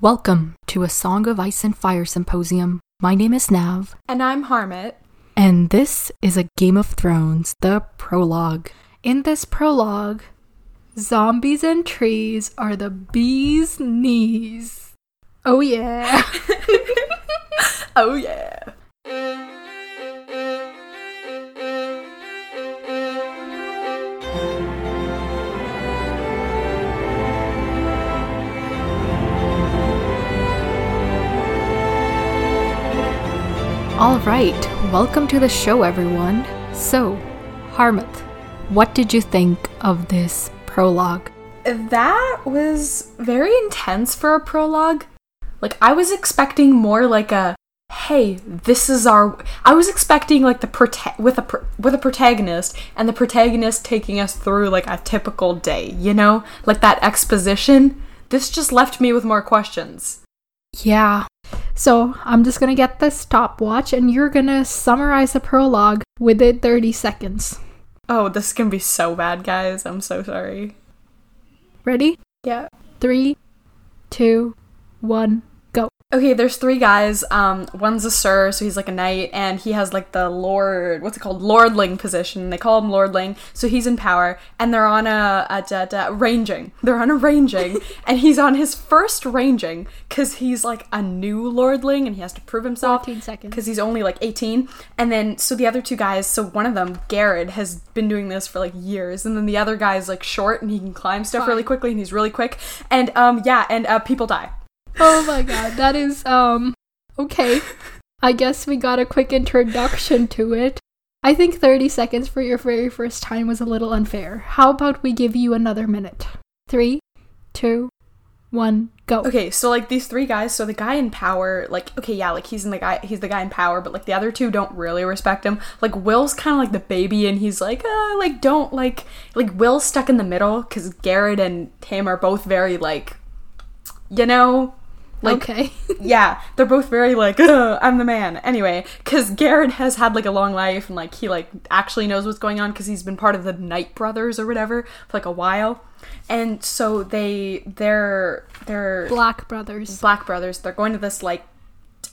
Welcome to a Song of Ice and Fire symposium. My name is Nav, And I'm Harmat. and this is a Game of Thrones, the prologue. In this prologue, zombies and trees are the bee's knees. Oh, yeah. Oh, yeah. All right, welcome to the show, everyone. So, Harmat, what did you think of this prologue? That was very intense for a prologue. Like, I was expecting more like a, hey, this is our. I was expecting like the prota- with a pr- with a protagonist and the protagonist taking us through like a typical day, you know, like that exposition. This just left me with more questions. Yeah. So, I'm just gonna get this stopwatch and you're gonna summarize the prologue within 30 seconds. Oh, this can be so bad, guys. I'm so sorry. Ready? Yeah. Three, two, one. Okay, there's three guys. Um, one's a sir, so he's like a knight, and he has like the lord, what's it called, lordling position. They call him lordling, so he's in power, and they're on a, a, da- da- ranging. They're on a ranging, and he's on his first ranging because he's like a new lordling, and he has to prove himself. 14 seconds. Because he's only like 18. And then, so the other two guys, so one of them, Garrett, has been doing this for like years. And then the other guy's like short and he can climb stuff really quickly and he's really quick. And, um, yeah, and uh, people die. Oh my god, that is, um, okay. I guess we got a quick introduction to it. I think 30 seconds for your very first time was a little unfair. How about we give you another minute? Three, two, one, go. Okay, so like these three guys, so the guy in power, like okay, yeah, like he's in the guy he's the guy in power, but like the other two don't really respect him. Like Will's kind of like the baby and he's like, uh, like don't like like Will's stuck in the middle cuz Garrett and him are both very like you know, like okay. yeah, they're both very like, I'm the man. Anyway, because Garrett has had like a long life and like he like actually knows what's going on because he's been part of the Knight Brothers or whatever for like a while, and so they they're they're Black Brothers. Black Brothers. They're going to this like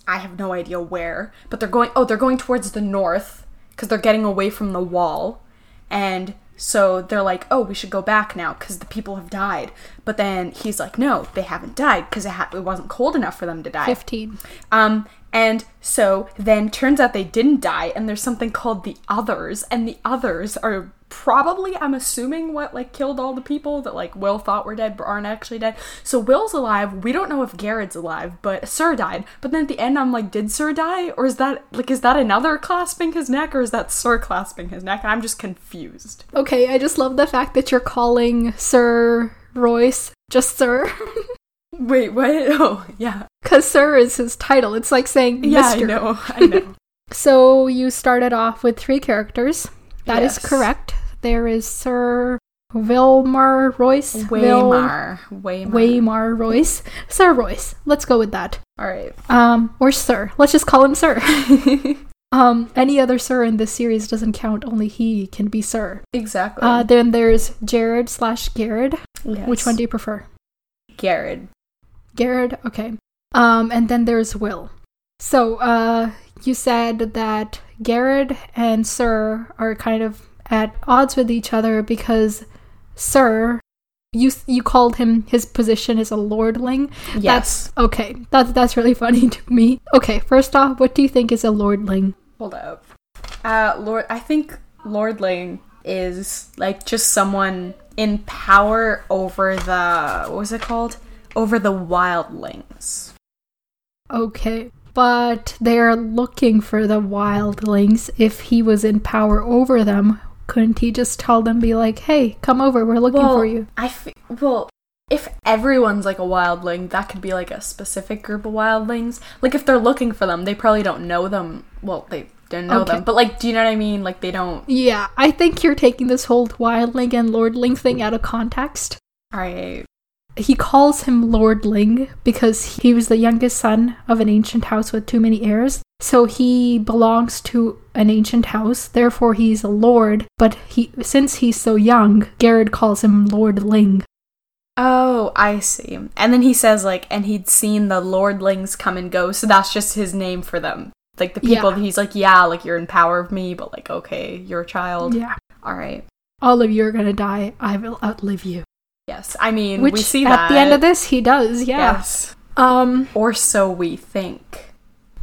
I have no idea where, but they're going. Oh, they're going towards the north because they're getting away from the wall, and so they're like, oh, we should go back now because the people have died. But then he's like, no, they haven't died because it, ha- it wasn't cold enough for them to die. 15. Um, and so then turns out they didn't die, and there's something called the others, and the others are probably, I'm assuming, what like killed all the people that like Will thought were dead but aren't actually dead. So Will's alive. We don't know if Garrett's alive, but Sir died. But then at the end, I'm like, did Sir die, or is that like is that another clasping his neck, or is that Sir clasping his neck? And I'm just confused. Okay, I just love the fact that you're calling Sir Royce just Sir. Wait, what? Oh, yeah, Because Sir is his title. It's like saying yeah, Mr. I know, I know. So you started off with three characters. That is Yes. correct. There is Sir Wilmar Royce. Waymar, Waymar. Waymar Royce. Sir Royce. Let's go with that. All right. Um, or Sir. Let's just call him Sir. um, any other Sir in this series doesn't count. Only he can be Sir. Exactly. Uh, then there's Jared slash Garrett. Which one do you prefer? Garrett. Garrett, okay. Um, and then there's Will. So, uh, you said that Garrett and Sir are kind of at odds with each other because Sir, you you called him his position is a lordling. Yes. That's okay. That's that's really funny to me. Okay, first off, what do you think is a lordling? Hold up. Uh, Lord, I think Lordling is like just someone in power over the what was it called? Over the wildlings. Okay. But they're looking for the wildlings. If he was in power over them, couldn't he just tell them, be like, hey, come over, we're looking for you? I f- well, if everyone's like a wildling, that could be like a specific group of wildlings. Like if they're looking for them, they probably don't know them. Well, they don't know Okay. them, but like, do you know what I mean? Like they don't. Yeah, I think you're taking this whole wildling and lordling thing out of context. All right. He calls him lordling because he was the youngest son of an ancient house with too many heirs. So he belongs to an ancient house, therefore he's a lord, but he since he's so young, Garrett calls him lordling. Oh, I see. And then he says like, and he'd seen the lordlings come and go, so that's just his name for them. Like the people Yeah. he's like, yeah, like you're in power of me, but like, okay, you're a child. Yeah. All right. All of you are gonna die. I will outlive you. Yes. I mean, Which we see at that. the end of this he does, yeah. Yes. Um Or so we think.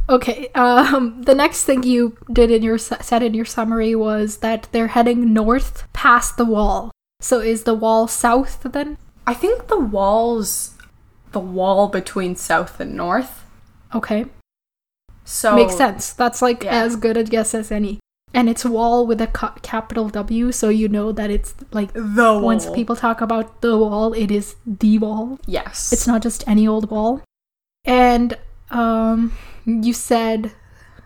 okay. Um the next thing you did in your said in your summary was that they're heading north past the wall. So is the wall south then? I think the walls, the wall between south and north. Okay. So Makes sense. That's like Yeah. as good a guess as any. And it's wall with a ca- capital W, so you know that it's like The wall. once people talk about the wall, it is the wall. Yes. It's not just any old wall. And um you said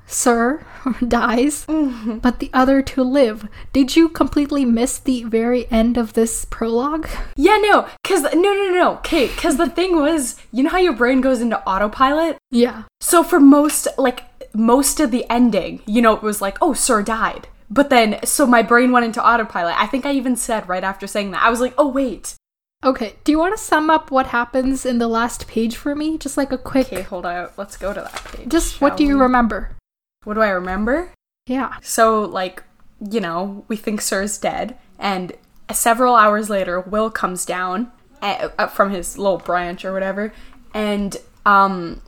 Sir dies, Mhm. but the other two live. Did you completely miss the very end of this prologue? Yeah, no, cause no, no, no, okay, cause the thing was, you know how your brain goes into autopilot. Yeah. So for most, like most of the ending, you know, it was like, oh, Sir died. But then, so my brain went into autopilot. I think I even said right after saying that, I was like, oh wait. Okay, do you want to sum up what happens in the last page for me? Just like a quick Okay, hold on. Let's go to that page. just what do you we? remember? What do I remember? Yeah. So, like, you know, we think Sir's dead, and several hours later, Will comes down uh, uh, from his little branch or whatever, and um,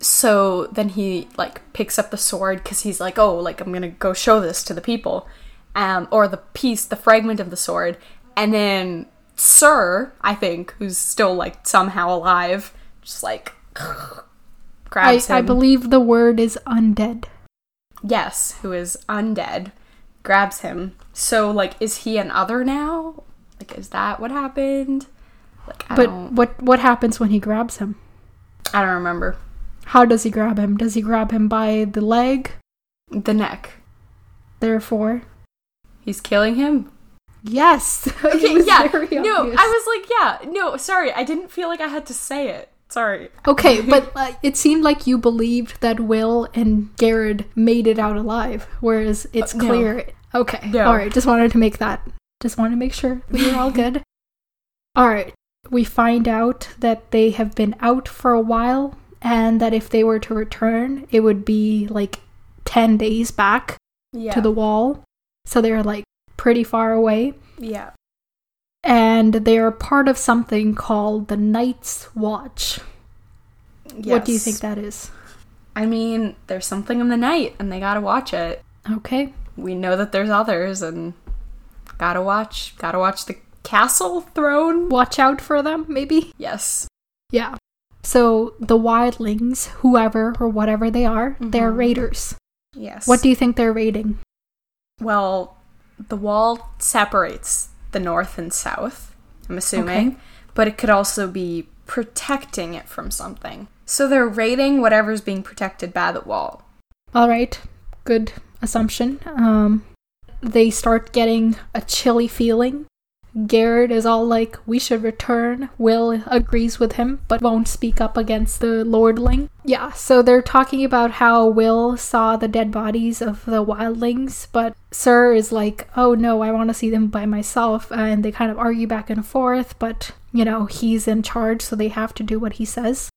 so then he like picks up the sword because he's like, oh, like I'm gonna go show this to the people, um, or the piece, the fragment of the sword, and then Sir, I think, who's still like somehow alive, just like I, him. I believe the word is undead. Yes, who is undead, grabs him. So, like, is he an other now? Like, is that what happened? Like, I But don't, what what happens when he grabs him? I don't remember. How does he grab him? Does he grab him by the leg? The neck. Therefore, He's killing him. yes. Okay, was yeah. No. I was like, yeah. No, sorry, I didn't feel like I had to say it. Sorry. Okay, but uh, it seemed like you believed that Will and Garrett made it out alive, whereas it's Uh, no. clear. Okay, No. all right. Just wanted to make that. Just wanted to make sure we were all good. all right. We find out that they have been out for a while, and that if they were to return, it would be like ten days back Yeah. to the wall. So they're like pretty far away. yeah. And they are part of something called the Night's Watch. What do you think that is? I mean, there's something in the night, and they gotta watch it. Okay. We know that there's others, and gotta watch. Gotta watch the castle throne. Watch out for them, maybe? Yes. Yeah. So the wildlings, whoever or whatever they are, they're Mhm. raiders. Yes. What do you think they're raiding? Well, the wall separates the north and south, I'm assuming, Okay. but it could also be protecting it from something. So they're raiding whatever's being protected by the wall. All right. Good assumption. Um they start getting a chilly feeling. Garrett is all like, we should return. Will agrees with him, but won't speak up against the Lordling. Yeah, so they're talking about how Will saw the dead bodies of the wildlings, but Sir is like, oh no, I want to see them by myself. And they kind of argue back and forth, but, you know, he's in charge, so they have to do what he says.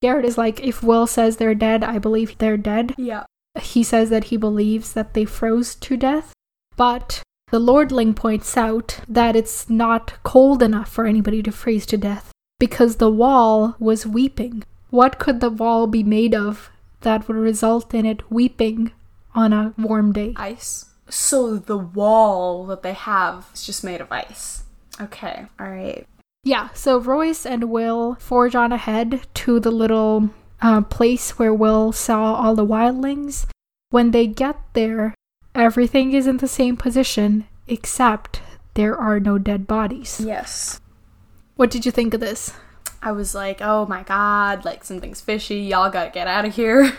Garrett is like, if Will says they're dead, I believe they're dead Yeah. he says that he believes that they froze to death, but the Lordling points out that it's not cold enough for anybody to freeze to death because the wall was weeping. What could the wall be made of that would result in it weeping on a warm day? Ice. So the wall that they have is just made of ice. Okay. All right. Yeah, so Royce and Will forge on ahead to the little uh, place where Will saw all the wildlings. When they get there, everything is in the same position except there are no dead bodies. Yes. What did you think of this? I was like, oh my god, like something's fishy. Y'all gotta get out of here.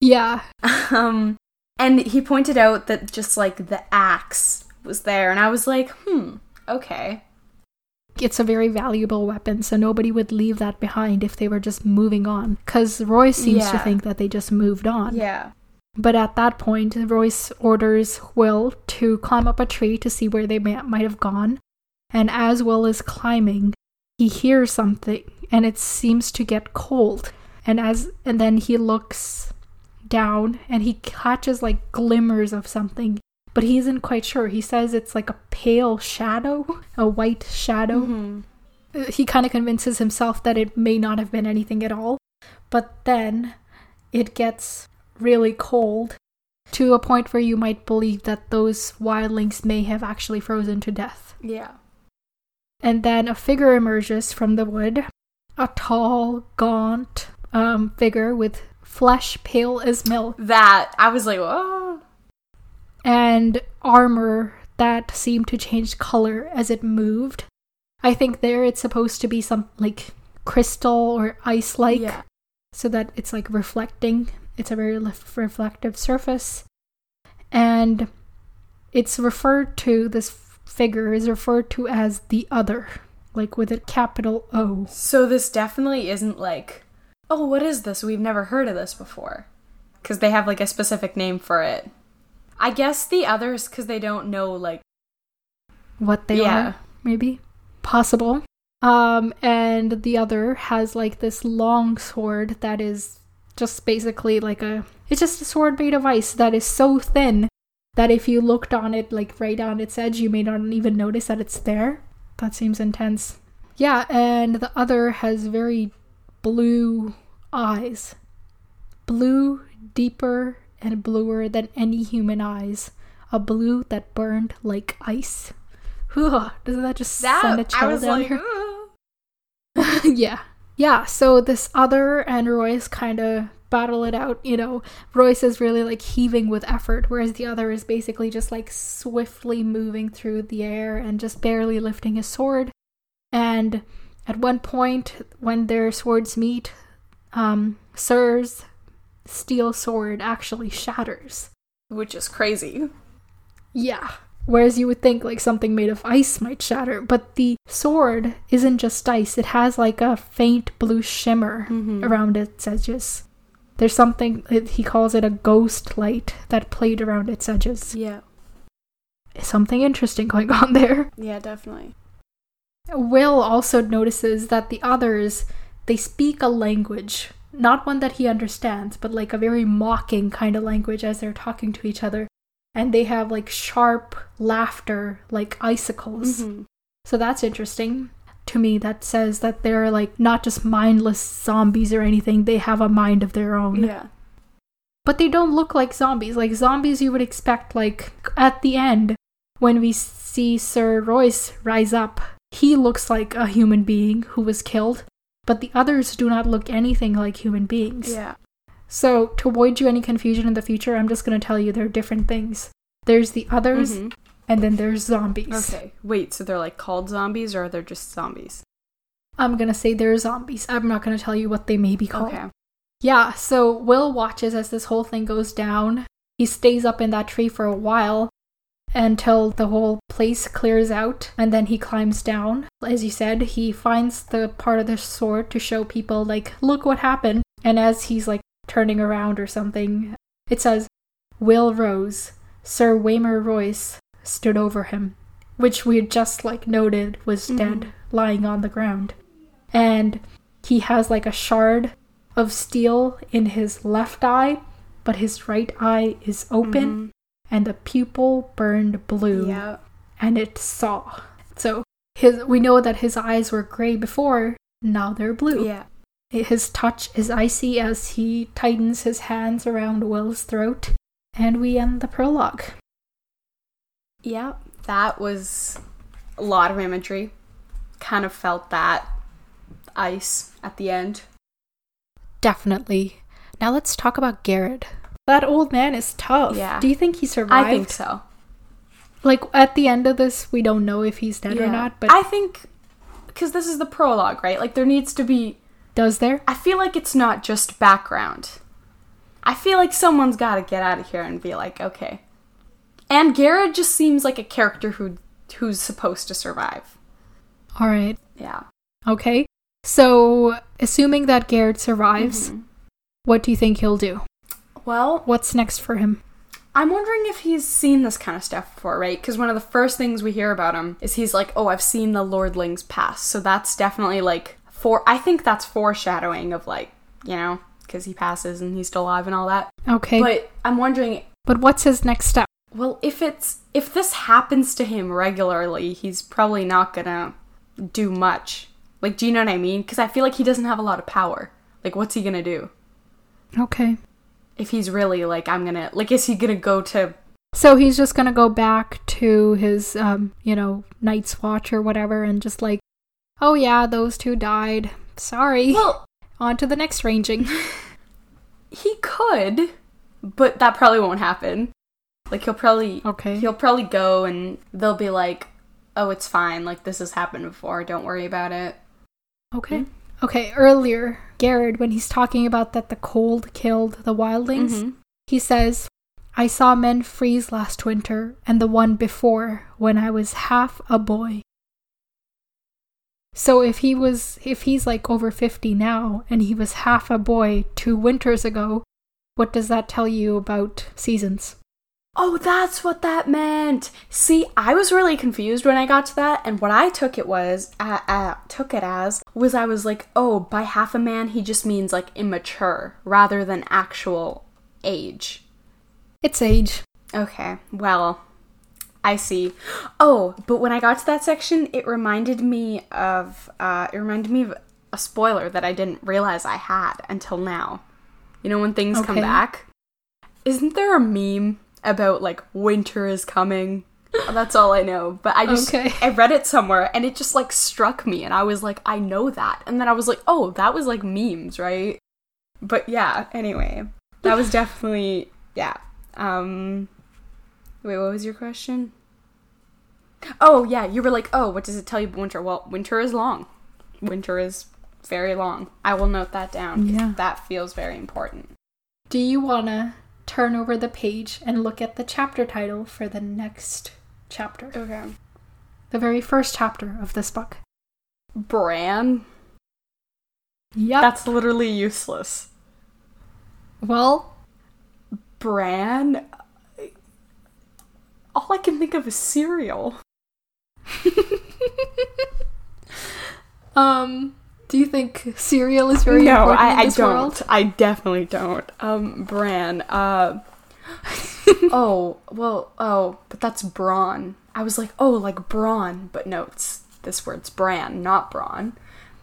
Yeah, Um, and he pointed out that just like the axe was there, and I was like, hmm, okay. it's a very valuable weapon, so nobody would leave that behind if they were just moving on. Because Royce seems to think that they just moved on. Yeah. But at that point, Royce orders Will to climb up a tree to see where they may, might have gone. And as Will is climbing, he hears something and it seems to get cold. And as and then he looks down and he catches like glimmers of something, but he isn't quite sure. He says it's like a pale shadow, a white shadow. Mhm. Uh, He kind of convinces himself that it may not have been anything at all. But then it gets really cold to a point where you might believe that those wildlings may have actually frozen to death. Yeah. And then a figure emerges from the wood a tall, gaunt um, figure with flesh pale as milk That I was like, oh. and armor that seemed to change color as it moved. I think there it's supposed to be some like crystal or ice like Yeah. so that it's like reflecting. It's a very lef- reflective surface. And it's referred to, this figure is referred to as the other, like with a capital O. So this definitely isn't like, oh, what is this? We've never heard of this before. Because they have like a specific name for it. I guess the others, because they don't know, like, What they Yeah. are, maybe. Possible. Um, and the other has like this long sword that is just basically like a it's just a sword made of ice that is so thin that if you looked on it like right on its edge you may not even notice that it's there. That seems intense. Yeah, and the other has very blue eyes. Blue, deeper and bluer than any human eyes. A blue that burned like ice. Ugh, doesn't that just send a chill down like, "Ugh." yeah. Yeah, so this other and Royce kind of battle it out, you know. Royce is really like heaving with effort, whereas the other is basically just like swiftly moving through the air and just barely lifting his sword. And at one point, when their swords meet, um, Sir's steel sword actually shatters. which is crazy. Yeah. Whereas you would think like something made of ice might shatter, but the sword isn't just ice. It has like a faint blue shimmer Mhm. around its edges. There's something he calls it a ghost light that played around its edges. Yeah. Something interesting going on there. Yeah, definitely. Will also notices that the others they speak a language, not one that he understands, but like a very mocking kind of language as they're talking to each other. And they have like sharp laughter like icicles. Mhm. So that's interesting. To me, that says that they're like not just mindless zombies or anything, they have a mind of their own. Yeah. But they don't look like zombies. Like zombies, you would expect, like at the end, when we see Sir Royce rise up, he looks like a human being who was killed, but the others do not look anything like human beings. Yeah. So, to avoid you any confusion in the future, I'm just going to tell you they're different things. There's the others, Mhm. and then there's zombies. Okay. Wait, so they're like called zombies or are they're just zombies? I'm going to say they're zombies. I'm not going to tell you what they may be called. Okay. Yeah, so Will watches as this whole thing goes down. He stays up in that tree for a while until the whole place clears out, and then he climbs down. As you said, he finds the part of the sword to show people, like, look what happened. And as he's like turning around or something, it says, Will rose. Sir Waymar Royce stood over him, which we had just like noted was Mhm. dead, lying on the ground. And he has like a shard of steel in his left eye, but his right eye is open and the pupil burned blue. Yeah. and it saw. So his we know that his eyes were gray before, now they're blue. Yeah. His touch is icy as he tightens his hands around Will's throat, and we end the prologue. Yeah. That was a lot of imagery. Kind of felt that ice at the end. Definitely. Now let's talk about Garrett. That old man is tough. Yeah. Do you think he survived? I think so. Like at the end of this, we don't know if he's dead or not, but I think because this is the prologue, right? Like there needs to be. does there? I feel like it's not just background. I feel like someone's got to get out of here and be like, okay. And Garrett just seems like a character who who's supposed to survive. All right. Yeah. Okay. So, assuming that Garrett survives, Mhm. what do you think he'll do? Well, What's next for him? I'm wondering if he's seen this kind of stuff before, right? Because one of the first things we hear about him is he's like, "Oh, I've seen the lordlings pass." So that's definitely like for. I think that's foreshadowing of like you know because he passes and he's still alive and all that. Okay. But, I'm wondering, but what's his next step? well, if it's if this happens to him regularly, he's probably not gonna do much. Like, do you know what I mean? Because I feel like he doesn't have a lot of power. Like, what's he gonna do Okay. If he's really like, I'm gonna like, is he gonna go to So he's just gonna go back to his, um, you know, Night's Watch or whatever, and just like, oh yeah, those two died. Sorry. well? On to the next ranging. He could, but that probably won't happen. Like he'll probably Okay. he'll probably go and they'll be like, "Oh, it's fine. Like this has happened before. Don't worry about it." Okay. Okay. Earlier, Garrett, when he's talking about that the cold killed the wildlings, Mhm. he says, "I saw men freeze last winter, and the one before when I was half a boy." So if he was, if he's like over fifty now, and he was half a boy two winters ago, what does that tell you about seasons? Oh, that's what that meant. See, I was really confused when I got to that, and what I took it was, uh, uh, took it as, was I was like, oh, by half a man, he just means like immature rather than actual age. It's age. Okay, well, I see. Oh, but when I got to that section, it reminded me of, uh, it reminded me of a spoiler that I didn't realize I had until now. You know, when things come Okay. back? Isn't there a meme about like winter is coming? That's all I know. But I just, Okay. I read it somewhere and it just like struck me and I was like, I know that. And then I was like, oh, that was like memes, right? But yeah, anyway, that was definitely, yeah. Um, wait, what was your question? Oh, yeah, you were like, oh, what does it tell you about winter? Well, winter is long. Winter is very long. I will note that down. Yeah. That feels very important. Do you wanna turn over the page and look at the chapter title for the next chapter? Okay. The very first chapter of this book. Bran? Yep. That's literally useless. well, Bran? All I can think of is cereal. um, do you think cereal is very no, important I, in I this don't. world? I definitely don't. Um, Bran. Uh, oh, well, oh, but that's Braun. I was like, oh, like Braun, but no, it's this word's Bran, not Braun.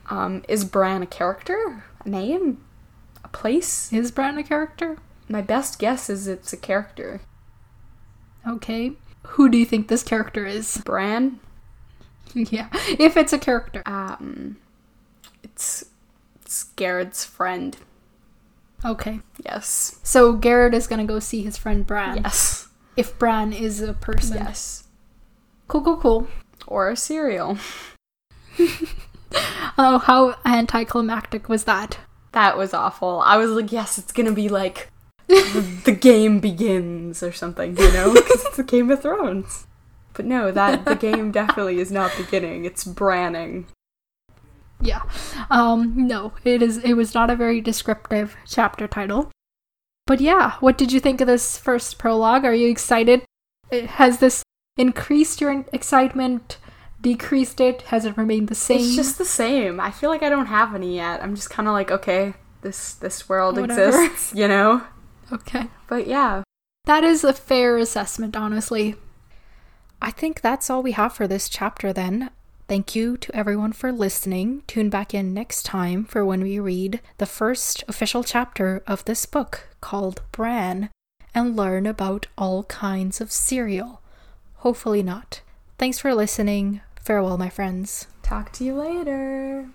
Um, is Bran a character? A name? A place? Is Bran a character? My best guess is it's a character. Okay. Who do you think this character is? Bran? yeah, if it's a character. Um, it's, it's Garrett's friend. Okay. Yes. So Garrett is gonna go see his friend Bran. Yes. If Bran is a person. Yes. Cool, cool, cool. Or a cereal. Oh, how anticlimactic was that? That was awful. I was like, yes, it's gonna be like the, the game begins or something, you know, because it's a Game of Thrones. But no, that the game definitely is not beginning. It's branning. Yeah. Um, no, it is it was not a very descriptive chapter title. But yeah, what did you think of this first prologue? Are you excited? Has this increased your excitement? Decreased it? Has it remained the same? It's just the same. I feel like I don't have any yet. I'm just kind of like, okay, this this world Whatever. exists, you know. okay. But yeah, That is a fair assessment, honestly. I think that's all we have for this chapter then. Thank you to everyone for listening. Tune back in next time for when we read the first official chapter of this book called Bran and learn about all kinds of cereal. Hopefully not. Thanks for listening. Farewell, my friends. talk to you later.